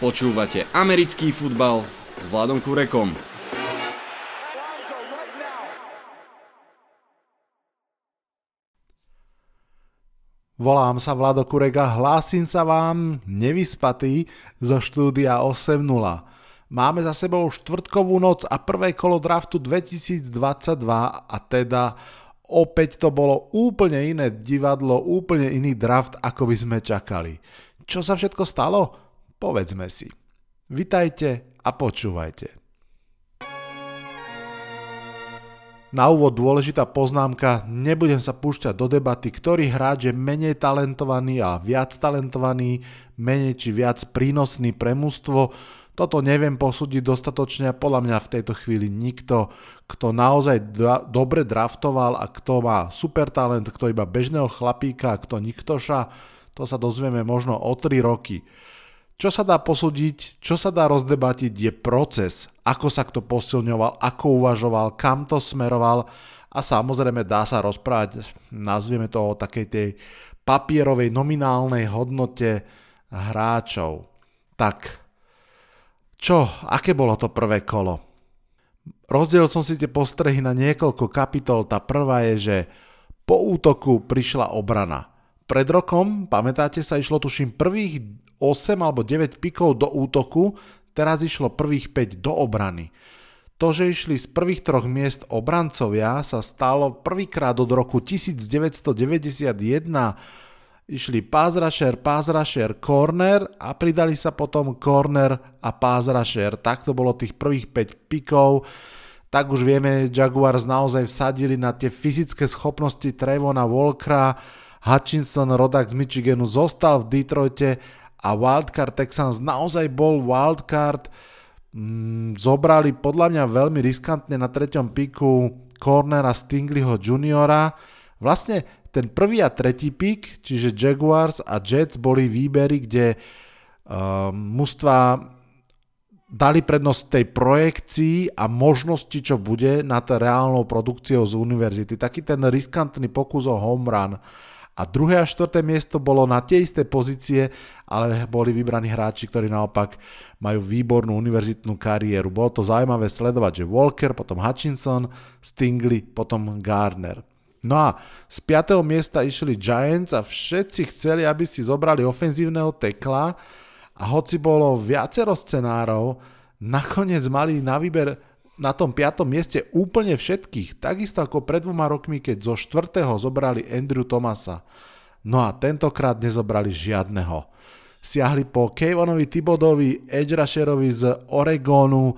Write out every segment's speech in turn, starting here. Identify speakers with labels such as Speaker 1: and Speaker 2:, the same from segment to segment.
Speaker 1: Počúvate americký futbal s Vladom Kurekom.
Speaker 2: Volám sa Vlado Kurek a hlásim sa vám nevyspatý zo štúdia 8.0. Máme za sebou štvrtkovú noc a prvé kolo draftu 2022 a teda opäť to bolo úplne iné divadlo, úplne iný draft, ako by sme čakali. Čo sa všetko stalo? Povedzme si. Vitajte a počúvajte. Na úvod dôležitá poznámka, nebudem sa púšťať do debaty, ktorý hráč je menej talentovaný a viac talentovaný, menej či viac prínosný pre mústvo. Toto neviem posúdiť dostatočne a podľa mňa v tejto chvíli nikto, kto naozaj dra- dobre draftoval a kto má super talent, kto iba bežného chlapíka, kto niktoša, to sa dozvieme možno o 3 roky. Čo sa dá posúdiť, čo sa dá rozdebatiť je proces, ako sa kto posilňoval, ako uvažoval, kam to smeroval a samozrejme dá sa rozprávať, nazvieme to o takej tej papierovej nominálnej hodnote hráčov. Tak, čo, aké bolo to prvé kolo? Rozdiel som si tie postrehy na niekoľko kapitol. Tá prvá je, že po útoku prišla obrana. Pred rokom, pamätáte sa, išlo tuším prvých 8 alebo 9 pikov do útoku, teraz išlo prvých 5 do obrany. To, že išli z prvých troch miest obrancovia, sa stalo prvýkrát od roku 1991. Išli pass rusher, corner a pridali sa potom corner a rusher. Tak to bolo tých prvých 5 pikov. Tak už vieme, Jaguars naozaj vsadili na tie fyzické schopnosti Trevona Walkera. Hutchinson, rodak z Michiganu, zostal v Detroite a Wildcard Texans naozaj bol wildcard. Mm, zobrali podľa mňa veľmi riskantne na treťom piku cornera Stingleyho juniora. Vlastne ten prvý a tretí pik, čiže Jaguars a Jets boli výbery, kde um, mužstva dali prednosť tej projekcii a možnosti, čo bude nad reálnou produkciou z univerzity. Taký ten riskantný pokus o home run. A druhé a štvrté miesto bolo na tie isté pozície, ale boli vybraní hráči, ktorí naopak majú výbornú univerzitnú kariéru. Bolo to zaujímavé sledovať, že Walker, potom Hutchinson, Stingley, potom Gardner. No a z 5. miesta išli Giants a všetci chceli, aby si zobrali ofenzívneho tekla a hoci bolo viacero scenárov, nakoniec mali na výber na tom piatom mieste úplne všetkých, takisto ako pred dvoma rokmi, keď zo štvrtého zobrali Andrew Thomasa. No a tentokrát nezobrali žiadneho. Siahli po Kayvonovi Tibodovi, edge rusherovi z Oregonu.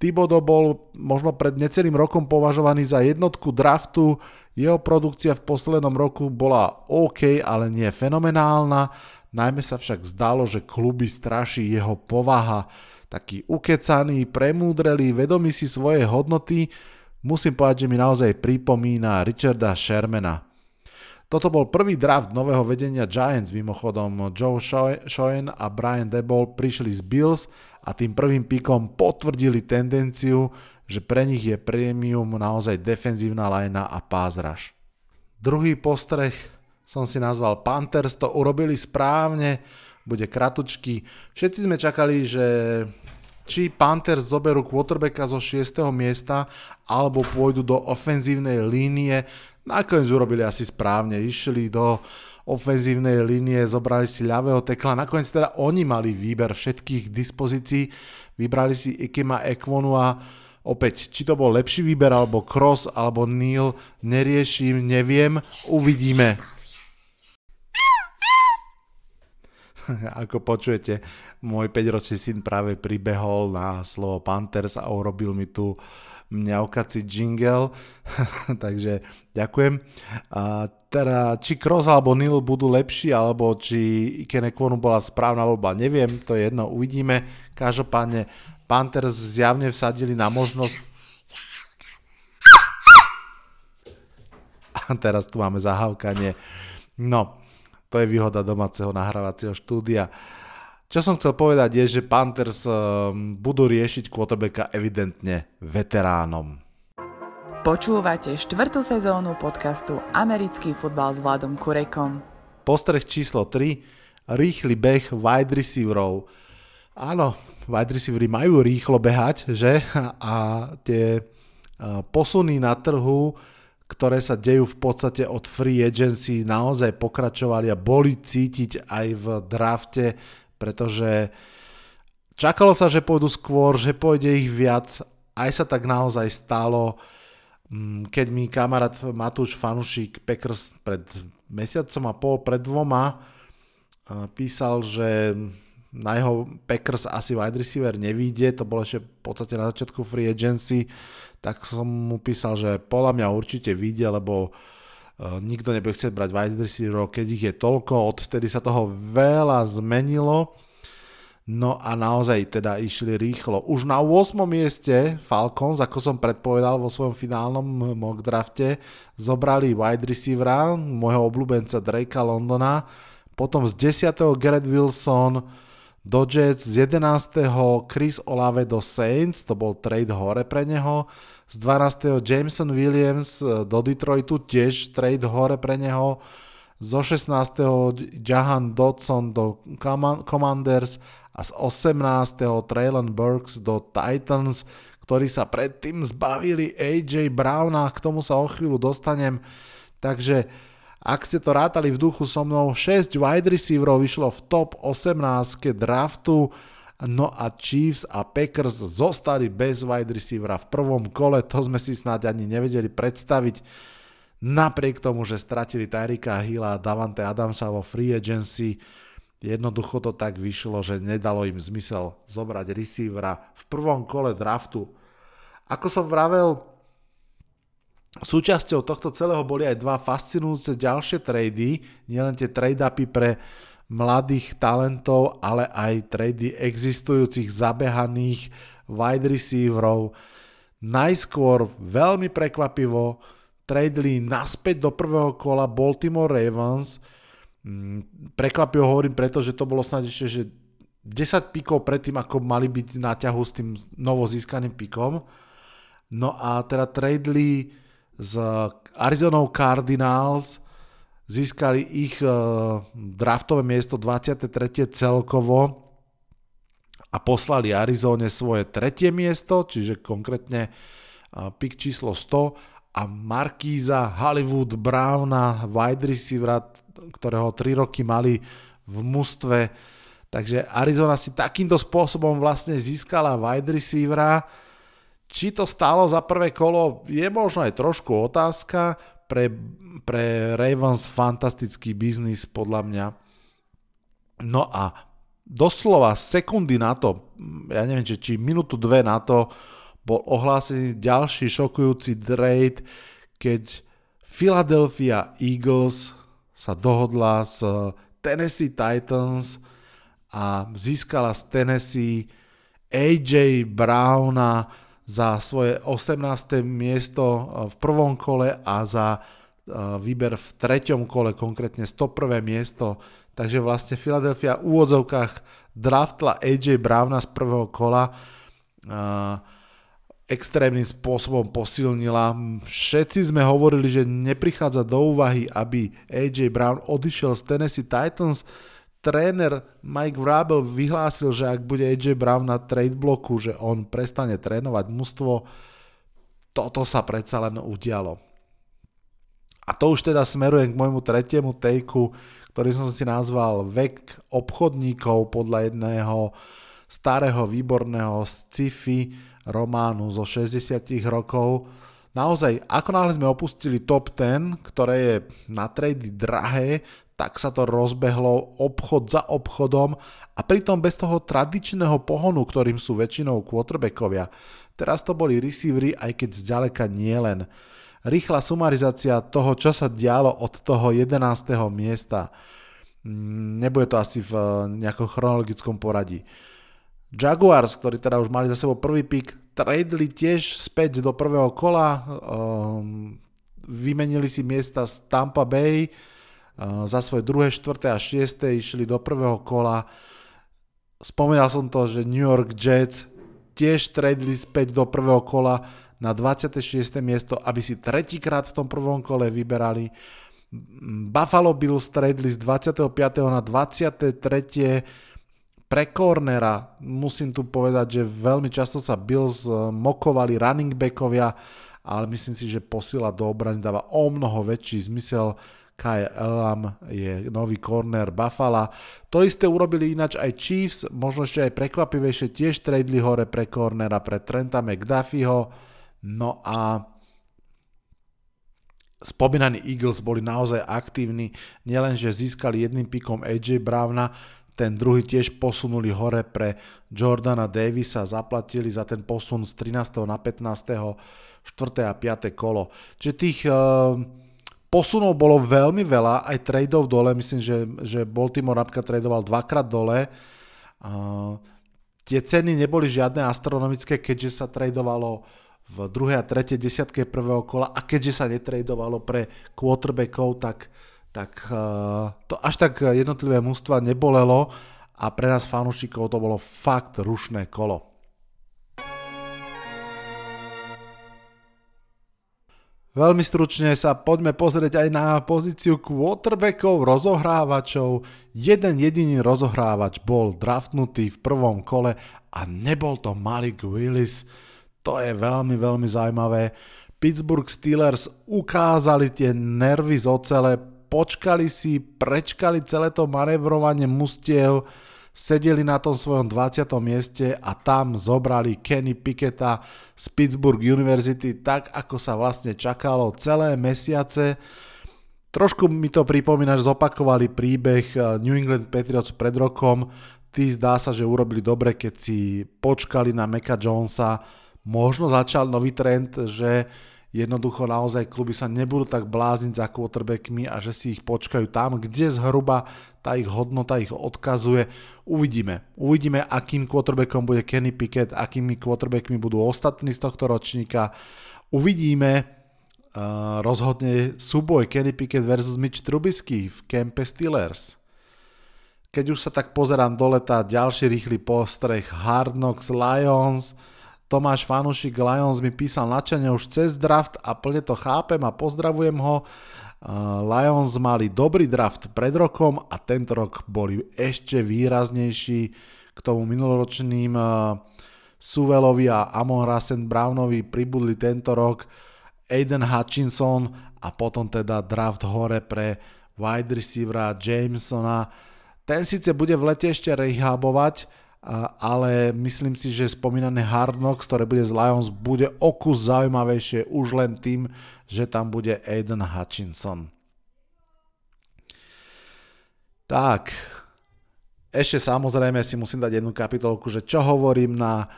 Speaker 2: Tibodo bol možno pred necelým rokom považovaný za jednotku draftu. Jeho produkcia v poslednom roku bola OK, ale nie fenomenálna. Najmä sa však zdalo, že kluby straší jeho povaha taký ukecaný, premúdrelý, vedomý si svoje hodnoty, musím povedať, že mi naozaj pripomína Richarda Shermana. Toto bol prvý draft nového vedenia Giants, mimochodom Joe Schoen a Brian Debol prišli z Bills a tým prvým píkom potvrdili tendenciu, že pre nich je prémium naozaj defenzívna lajna a rush. Druhý postreh som si nazval Panthers, to urobili správne, bude kratučky. Všetci sme čakali, že či Panthers zoberú quarterbacka zo 6. miesta alebo pôjdu do ofenzívnej línie. Nakoniec urobili asi správne, išli do ofenzívnej línie, zobrali si ľavého tekla. Nakoniec teda oni mali výber všetkých dispozícií, vybrali si Ikima Ekvonu a opäť, či to bol lepší výber, alebo Cross, alebo Neil, neriešim, neviem, uvidíme. Ako počujete, môj 5-ročný syn práve pribehol na slovo Panthers a urobil mi tu mňaukací jingle, takže ďakujem. A teda, či Cross alebo Neil budú lepší, alebo či Ikenekvonu bola správna voľba, neviem, to je jedno, uvidíme. Každopádne Panthers zjavne vsadili na možnosť a teraz tu máme zahávkanie. No, to je výhoda domáceho nahrávacieho štúdia. Čo som chcel povedať je, že Panthers um, budú riešiť quarterbacka evidentne veteránom.
Speaker 3: Počúvate štvrtú sezónu podcastu Americký futbal s Vladom Kurekom.
Speaker 2: Postreh číslo 3. Rýchly beh wide receiverov. Áno, wide receivery majú rýchlo behať, že? A tie posuny na trhu, ktoré sa dejú v podstate od free agency, naozaj pokračovali a boli cítiť aj v drafte, pretože čakalo sa, že pôjdu skôr, že pôjde ich viac, aj sa tak naozaj stalo. Mm, keď mi kamarát Matúš Fanušik Packers pred mesiacom a pol, pred dvoma písal, že na jeho Packers asi wide receiver nevíde, to bolo ešte v podstate na začiatku free agency, tak som mu písal, že podľa mňa určite vyjde, lebo uh, nikto nebude chcieť brať wide receiver, keď ich je toľko, odvtedy sa toho veľa zmenilo. No a naozaj teda išli rýchlo. Už na 8. mieste Falcons, ako som predpovedal vo svojom finálnom mock drafte, zobrali wide receivera, môjho obľúbenca Drakea Londona, potom z 10. Garrett Wilson, do Jets, z 11. Chris Olave do Saints, to bol trade hore pre neho, z 12. Jameson Williams e, do Detroitu, tiež trade hore pre neho, zo 16. Jahan Dodson do Commanders a z 18. Traylon Burks do Titans, ktorí sa predtým zbavili AJ Browna, k tomu sa o chvíľu dostanem. Takže ak ste to rátali v duchu so mnou, 6 wide receiverov vyšlo v top 18 draftu, no a Chiefs a Packers zostali bez wide receivera v prvom kole, to sme si snáď ani nevedeli predstaviť. Napriek tomu, že stratili Tyrika Hilla a Davante Adamsa vo free agency, jednoducho to tak vyšlo, že nedalo im zmysel zobrať receivera v prvom kole draftu. Ako som vravel, Súčasťou tohto celého boli aj dva fascinujúce ďalšie trady, nielen tie trade-upy pre mladých talentov, ale aj trady existujúcich zabehaných wide receiverov. Najskôr veľmi prekvapivo tradeli naspäť do prvého kola Baltimore Ravens. Mm, prekvapivo hovorím preto, že to bolo snad ešte že 10 pikov predtým, ako mali byť na ťahu s tým novo získaným pikom. No a teda tradeli z Arizona Cardinals, získali ich e, draftové miesto 23. celkovo a poslali Arizone svoje tretie miesto, čiže konkrétne e, pick číslo 100 a Markíza Hollywood Browna, wide receivera, ktorého 3 roky mali v mústve. Takže Arizona si takýmto spôsobom vlastne získala wide receivera, či to stálo za prvé kolo, je možno aj trošku otázka. Pre, pre Ravens fantastický biznis podľa mňa. No a doslova sekundy na to, ja neviem, či, či minútu dve na to, bol ohlásený ďalší šokujúci trade, keď Philadelphia Eagles sa dohodla s Tennessee Titans a získala z Tennessee AJ Browna, za svoje 18. miesto e, v prvom kole a za e, výber v treťom kole, konkrétne 101. miesto. Takže vlastne Philadelphia v úvodzovkách draftla AJ Browna z prvého kola extrémnym spôsobom posilnila. Všetci sme hovorili, že neprichádza do úvahy, aby AJ Brown odišiel z Tennessee Titans, tréner Mike Vrabel vyhlásil, že ak bude AJ Brown na trade bloku, že on prestane trénovať mužstvo, toto sa predsa len udialo. A to už teda smerujem k môjmu tretiemu tejku, ktorý som si nazval Vek obchodníkov podľa jedného starého výborného sci-fi románu zo 60 rokov. Naozaj, ako náhle sme opustili top 10, ktoré je na trady drahé, tak sa to rozbehlo obchod za obchodom a pritom bez toho tradičného pohonu, ktorým sú väčšinou quarterbackovia. Teraz to boli receivery, aj keď zďaleka nie len. Rýchla sumarizácia toho, čo sa dialo od toho 11. miesta. Mm, nebude to asi v eh, nejakom chronologickom poradí. Jaguars, ktorí teda už mali za sebou prvý pick, tradeli tiež späť do prvého kola, um, vymenili si miesta z Tampa Bay, za svoje druhé, štvrté a šiesté išli do prvého kola. Spomínal som to, že New York Jets tiež tradeli späť do prvého kola na 26. miesto, aby si tretíkrát v tom prvom kole vyberali. Buffalo Bills tradeli z 25. na 23. pre cornera musím tu povedať, že veľmi často sa Bills mokovali running backovia, ale myslím si, že posila do obrany dáva o mnoho väčší zmysel. Kai Elam je nový corner Buffalo. To isté urobili ináč aj Chiefs, možno ešte aj prekvapivejšie, tiež tradeli hore pre cornera, pre Trenta McDuffieho. No a spomínaní Eagles boli naozaj aktívni, nielen, že získali jedným pikom AJ Browna, ten druhý tiež posunuli hore pre Jordana Davisa, zaplatili za ten posun z 13. na 15. 4. a 5. kolo. Čiže tých uh, posunov bolo veľmi veľa, aj tradeov dole, myslím, že, že Baltimore napríklad tradoval dvakrát dole. Uh, tie ceny neboli žiadne astronomické, keďže sa tradovalo v druhej a tretej desiatke prvého kola a keďže sa netradovalo pre quarterbackov, tak tak eh, to až tak jednotlivé mústva nebolelo a pre nás fanúšikov to bolo fakt rušné kolo. Veľmi stručne sa poďme pozrieť aj na pozíciu quarterbackov, rozohrávačov. Jeden jediný rozohrávač bol draftnutý v prvom kole a nebol to Malik Willis. To je veľmi, veľmi zaujímavé. Pittsburgh Steelers ukázali tie nervy z ocele, počkali si, prečkali celé to manevrovanie mustiev, sedeli na tom svojom 20. mieste a tam zobrali Kenny Picketa z Pittsburgh University tak, ako sa vlastne čakalo celé mesiace. Trošku mi to pripomína, že zopakovali príbeh eh, New England Patriots pred rokom. Tí zdá sa, že urobili dobre, keď si počkali na Meka Jonesa. Možno začal nový trend, že jednoducho naozaj kluby sa nebudú tak blázniť za quarterbackmi a že si ich počkajú tam, kde zhruba tá ich hodnota ich odkazuje. Uvidíme. Uvidíme, akým quarterbackom bude Kenny Pickett, akými quarterbackmi budú ostatní z tohto ročníka. Uvidíme uh, rozhodne súboj Kenny Pickett versus Mitch Trubisky v Kempe Steelers. Keď už sa tak pozerám do leta, ďalší rýchly postreh Hard Knocks Lions – Tomáš Fanušik Lions mi písal načane už cez draft a plne to chápem a pozdravujem ho. Lions mali dobrý draft pred rokom a tento rok boli ešte výraznejší k tomu minuloročným Suvelovi a Amon Rasen Brownovi pribudli tento rok Aiden Hutchinson a potom teda draft hore pre wide receivera Jamesona. Ten síce bude v lete ešte rehabovať, ale myslím si, že spomínané Hard Knocks, ktoré bude z Lions, bude o kus zaujímavejšie už len tým, že tam bude Aiden Hutchinson. Tak, ešte samozrejme si musím dať jednu kapitolku, že čo hovorím na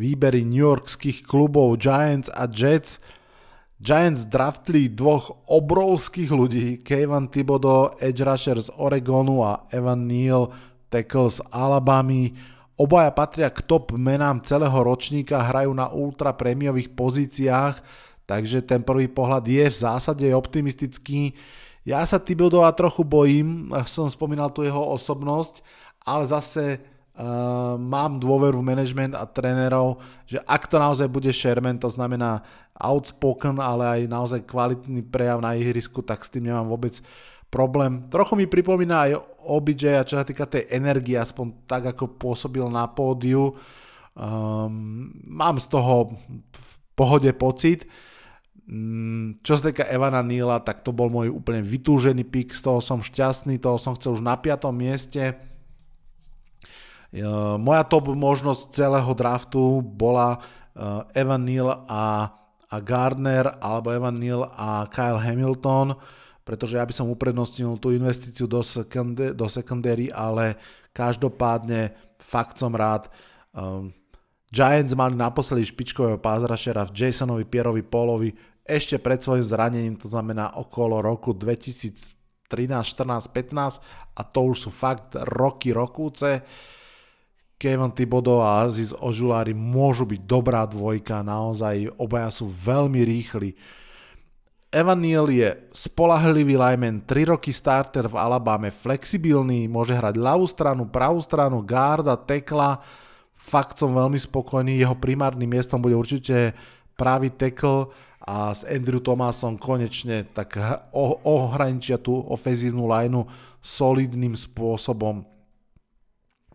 Speaker 2: výbery New Yorkských klubov Giants a Jets. Giants draftli dvoch obrovských ľudí, Kevin Thibodeau, edge rusher z Oregonu a Evan Neal, tackle z Alabamy Obaja patria k top menám celého ročníka, hrajú na ultra prémiových pozíciách, takže ten prvý pohľad je v zásade optimistický. Ja sa Tibodova trochu bojím, som spomínal tu jeho osobnosť, ale zase uh, mám dôveru v management a trénerov, že ak to naozaj bude Sherman, to znamená outspoken, ale aj naozaj kvalitný prejav na ihrisku, tak s tým nemám vôbec problém. Trochu mi pripomína aj OBJ, čo sa týka tej energie, aspoň tak, ako pôsobil na pódiu. Um, mám z toho v pohode pocit. Um, čo sa týka Evana Nila, tak to bol môj úplne vytúžený pik, z toho som šťastný, toho som chcel už na piatom mieste. Uh, moja top možnosť celého draftu bola uh, Evan Neal a, a Gardner, alebo Evan Neal a Kyle Hamilton. Uh, pretože ja by som uprednostnil tú investíciu do, second, do secondary, ale každopádne fakt som rád. Um, Giants mali naposledy špičkového pázrašera v Jasonovi Pierovi Polovi ešte pred svojim zranením, to znamená okolo roku 2013, 14, 15 a to už sú fakt roky rokúce. Kevin Thibodeau a Aziz Ožulári môžu byť dobrá dvojka, naozaj obaja sú veľmi rýchli. Evan Neal je spolahlivý lineman, 3 roky starter v Alabame, flexibilný, môže hrať ľavú stranu, pravú stranu, garda, tekla. Fakt som veľmi spokojný, jeho primárnym miestom bude určite pravý tackle a s Andrew Thomasom konečne tak ohraničia tú ofenzívnu lineu solidným spôsobom.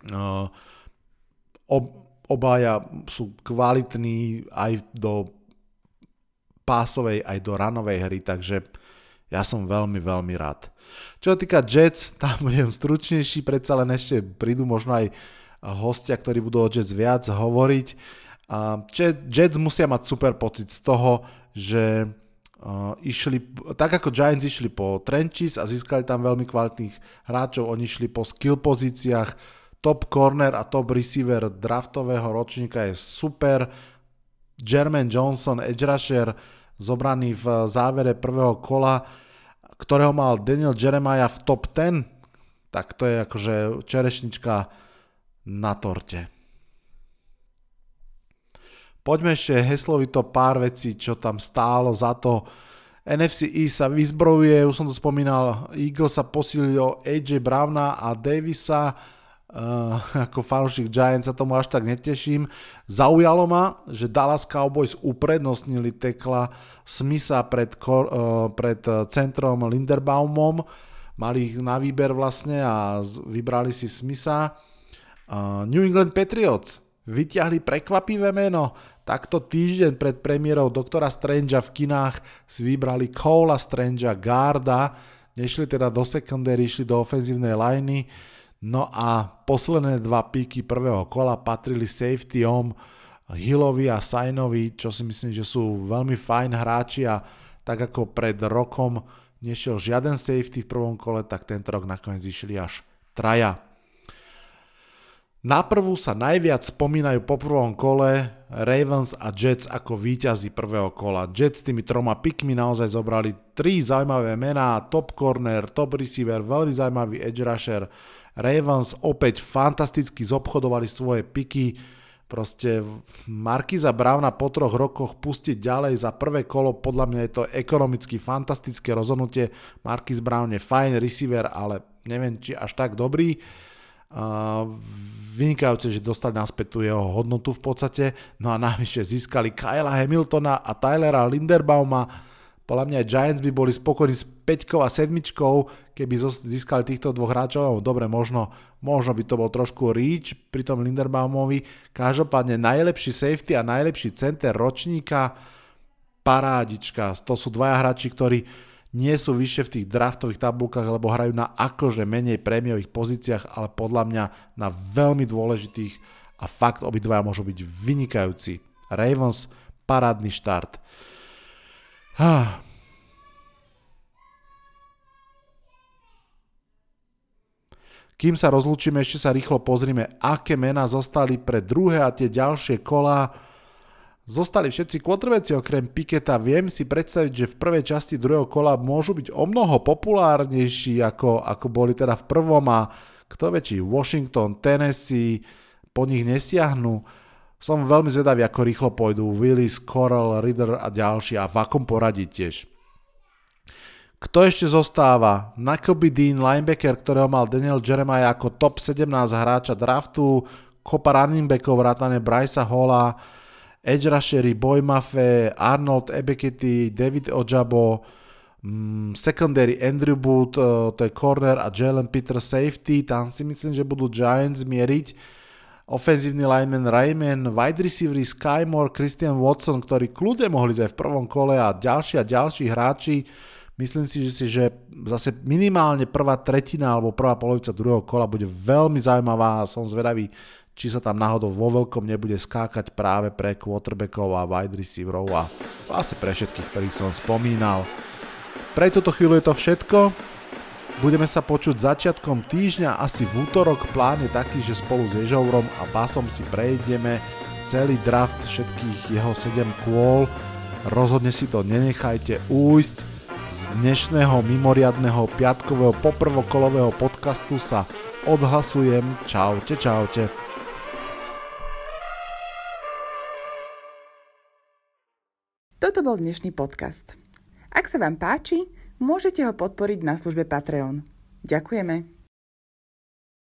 Speaker 2: Uh, ob, obaja sú kvalitní aj do pásovej, aj do ranovej hry, takže ja som veľmi, veľmi rád. Čo týka Jets, tam budem stručnejší, predsa len ešte prídu možno aj hostia, ktorí budú o Jets viac hovoriť. Jets musia mať super pocit z toho, že išli, tak ako Giants išli po trenches a získali tam veľmi kvalitných hráčov, oni išli po skill pozíciách, top corner a top receiver draftového ročníka je super. Jermaine Johnson, edge rusher, zobraný v závere prvého kola, ktorého mal Daniel Jeremiah v top 10, tak to je akože čerešnička na torte. Poďme ešte heslovito pár vecí, čo tam stálo za to. NFC East sa vyzbrojuje, už som to spomínal, Eagles sa posilili o AJ Browna a Davisa, Uh, ako fanúšik Giants sa tomu až tak neteším. Zaujalo ma, že Dallas Cowboys uprednostnili tekla Smitha pred, uh, pred centrom Linderbaumom. Mali ich na výber vlastne a vybrali si Smitha. Uh, New England Patriots vyťahli prekvapivé meno. Takto týždeň pred premiérou doktora Strangea v kinách si vybrali Cola Strangea, Garda, nešli teda do secondary, išli do ofenzívnej liney No a posledné dva píky prvého kola patrili safetyom Hillovi a Sainovi, čo si myslím, že sú veľmi fajn hráči a tak ako pred rokom nešiel žiaden safety v prvom kole, tak tento rok nakoniec išli až traja. Na prvú sa najviac spomínajú po prvom kole Ravens a Jets ako víťazi prvého kola. Jets tými troma pikmi naozaj zobrali tri zaujímavé mená, top corner, top receiver, veľmi zaujímavý edge rusher, Ravens opäť fantasticky zobchodovali svoje piky, proste Markiza Browna po troch rokoch pustiť ďalej za prvé kolo, podľa mňa je to ekonomicky fantastické rozhodnutie. Markiz Brown je fajn receiver, ale neviem, či až tak dobrý. Vynikajúce, že dostali naspäť tú jeho hodnotu v podstate. No a navyše získali Kyla Hamiltona a Tylera Linderbauma podľa mňa Giants by boli spokojní s 5 a 7, keby získali týchto dvoch hráčov. Dobre, možno, možno by to bol trošku reach pri tom Linderbaumovi. Každopádne najlepší safety a najlepší center ročníka, parádička. To sú dvaja hráči, ktorí nie sú vyššie v tých draftových tabulkách, lebo hrajú na akože menej prémiových pozíciách, ale podľa mňa na veľmi dôležitých a fakt obidvaja môžu byť vynikajúci. Ravens, parádny štart. Kým sa rozlúčime, ešte sa rýchlo pozrime, aké mená zostali pre druhé a tie ďalšie kola. Zostali všetci quarterbacki okrem Piketa. Viem si predstaviť, že v prvej časti druhého kola môžu byť o mnoho populárnejší, ako, ako boli teda v prvom a kto či Washington, Tennessee po nich nesiahnu. Som veľmi zvedavý, ako rýchlo pôjdu Willis, Coral, Reader a ďalší a v akom poradí tiež. Kto ešte zostáva? Nakoby Dean, linebacker, ktorého mal Daniel Jeremiah ako top 17 hráča draftu, kopa running backov, vrátane Brysa Holla, edge rushery, Boy Mafe, Arnold Ebekety, David Ojabo, mm, secondary Andrew Booth, to je corner a Jalen Peter safety, tam si myslím, že budú Giants mieriť ofenzívny lineman Rayman, wide receiver Sky Moore, Christian Watson, ktorí kľudne mohli ísť aj v prvom kole a ďalší a ďalší hráči. Myslím si, že, si, že zase minimálne prvá tretina alebo prvá polovica druhého kola bude veľmi zaujímavá a som zvedavý, či sa tam náhodou vo veľkom nebude skákať práve pre quarterbackov a wide receiverov a vlastne pre všetkých, ktorých som spomínal. Pre túto chvíľu je to všetko. Budeme sa počuť začiatkom týždňa, asi v útorok. Plán je taký, že spolu s Ježovrom a Basom si prejdeme celý draft všetkých jeho 7 kôl. Rozhodne si to nenechajte újsť. Z dnešného mimoriadného piatkového poprvokolového podcastu sa odhlasujem. Čaute, čaute.
Speaker 3: Toto bol dnešný podcast. Ak sa vám páči, Môžete ho podporiť na službe Patreon. Ďakujeme.